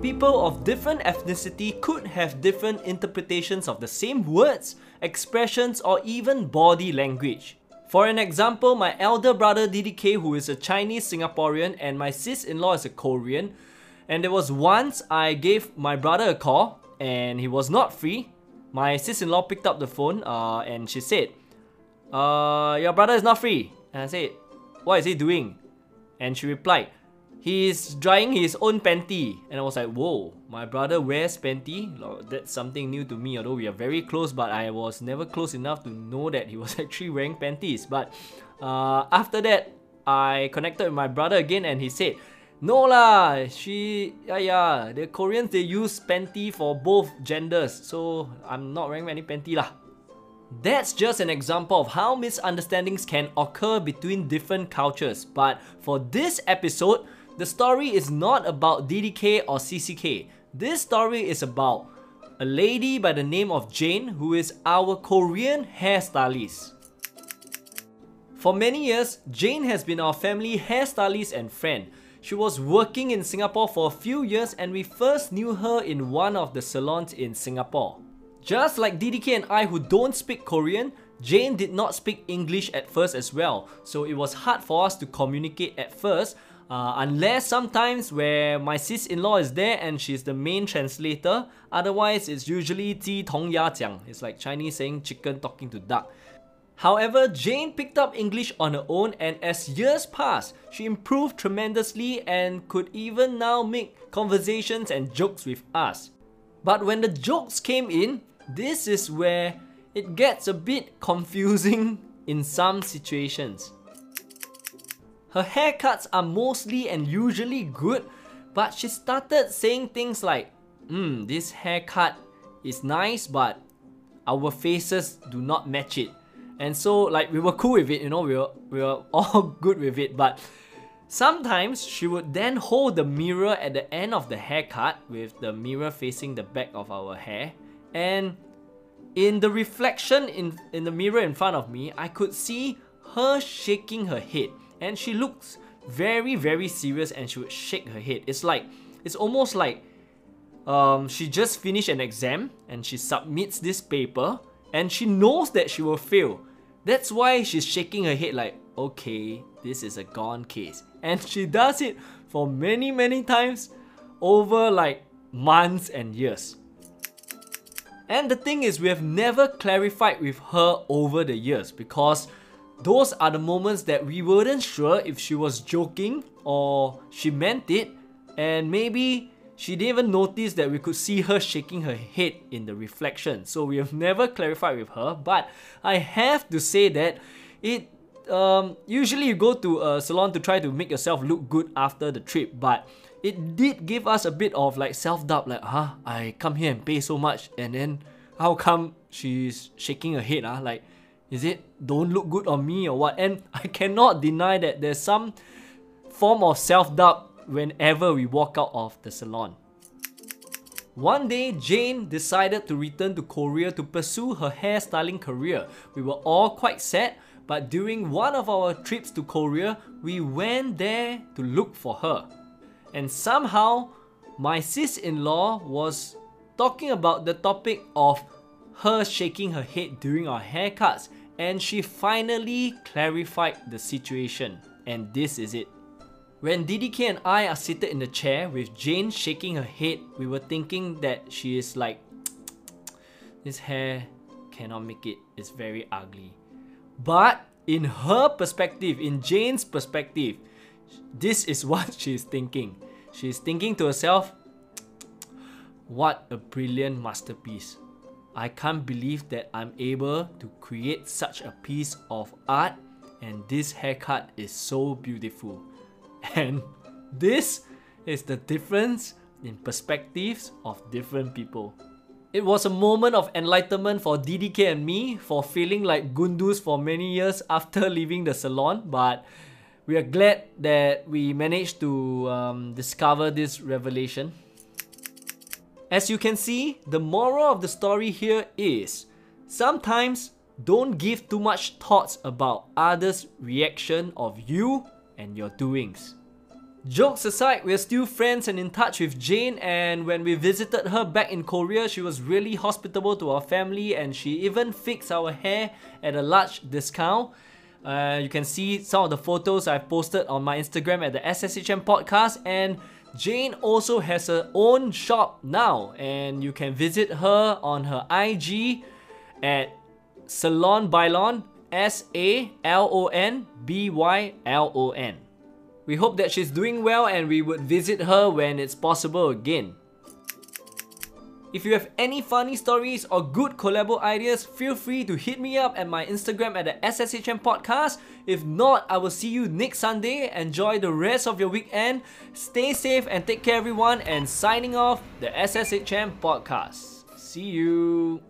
People of different ethnicity could have different interpretations of the same words, expressions, or even body language. For an example, my elder brother DDK, who is a Chinese Singaporean, and my sis in law is a Korean. And there was once I gave my brother a call and he was not free. My sis in law picked up the phone uh, and she said, uh, Your brother is not free. And I said, What is he doing? And she replied, He's drying his own panty. And I was like, Whoa, my brother wears panty? That's something new to me, although we are very close, but I was never close enough to know that he was actually wearing panties. But uh, after that, I connected with my brother again and he said, no lah, she, yeah, yeah, the Koreans they use panty for both genders, so I'm not wearing any panty lah. That's just an example of how misunderstandings can occur between different cultures, but for this episode, the story is not about DDK or CCK. This story is about a lady by the name of Jane who is our Korean hairstylist. For many years, Jane has been our family hairstylist and friend. She was working in Singapore for a few years and we first knew her in one of the salons in Singapore. Just like DDK and I who don't speak Korean, Jane did not speak English at first as well, so it was hard for us to communicate at first, uh, unless sometimes where my sis-in-law is there and she's the main translator, otherwise it's usually 鸡同鸭讲, it's like Chinese saying chicken talking to duck. However, Jane picked up English on her own and as years passed, she improved tremendously and could even now make conversations and jokes with us. But when the jokes came in, this is where it gets a bit confusing in some situations. Her haircuts are mostly and usually good, but she started saying things like, hmm, this haircut is nice, but our faces do not match it. And so like we were cool with it, you know, we were we were all good with it, but sometimes she would then hold the mirror at the end of the haircut with the mirror facing the back of our hair and in the reflection in, in the mirror in front of me, I could see her shaking her head and she looks very very serious and she would shake her head. It's like it's almost like um, she just finished an exam and she submits this paper and she knows that she will fail that's why she's shaking her head like, okay, this is a gone case. And she does it for many, many times over like months and years. And the thing is, we have never clarified with her over the years because those are the moments that we weren't sure if she was joking or she meant it, and maybe she didn't even notice that we could see her shaking her head in the reflection. So we have never clarified with her, but I have to say that it um, usually you go to a salon to try to make yourself look good after the trip, but it did give us a bit of like self-doubt like huh I come here and pay so much and then how come she's shaking her head huh? like is it don't look good on me or what and I cannot deny that there's some form of self-doubt whenever we walk out of the salon. One day, Jane decided to return to Korea to pursue her hairstyling career. We were all quite sad, but during one of our trips to Korea, we went there to look for her. And somehow, my sis-in-law was talking about the topic of her shaking her head during our haircuts and she finally clarified the situation. And this is it. When DDK and I are seated in the chair with Jane shaking her head, we were thinking that she is like, this hair cannot make it, it's very ugly. But in her perspective, in Jane's perspective, this is what she's thinking. She's thinking to herself, what a brilliant masterpiece. I can't believe that I'm able to create such a piece of art and this haircut is so beautiful. And this is the difference in perspectives of different people. It was a moment of enlightenment for DDK and me for feeling like gundus for many years after leaving the salon, but we are glad that we managed to um, discover this revelation. As you can see, the moral of the story here is sometimes don't give too much thoughts about others' reaction of you and your doings. Jokes aside, we're still friends and in touch with Jane, and when we visited her back in Korea, she was really hospitable to our family and she even fixed our hair at a large discount. Uh, you can see some of the photos I've posted on my Instagram at the SSHM podcast, and Jane also has her own shop now, and you can visit her on her IG at Salon Bylon, S A L O N B Y L O N. We hope that she's doing well and we would visit her when it's possible again. If you have any funny stories or good collabo ideas, feel free to hit me up at my Instagram at the SSHM Podcast. If not, I will see you next Sunday. Enjoy the rest of your weekend. Stay safe and take care, everyone. And signing off, the SSHM Podcast. See you.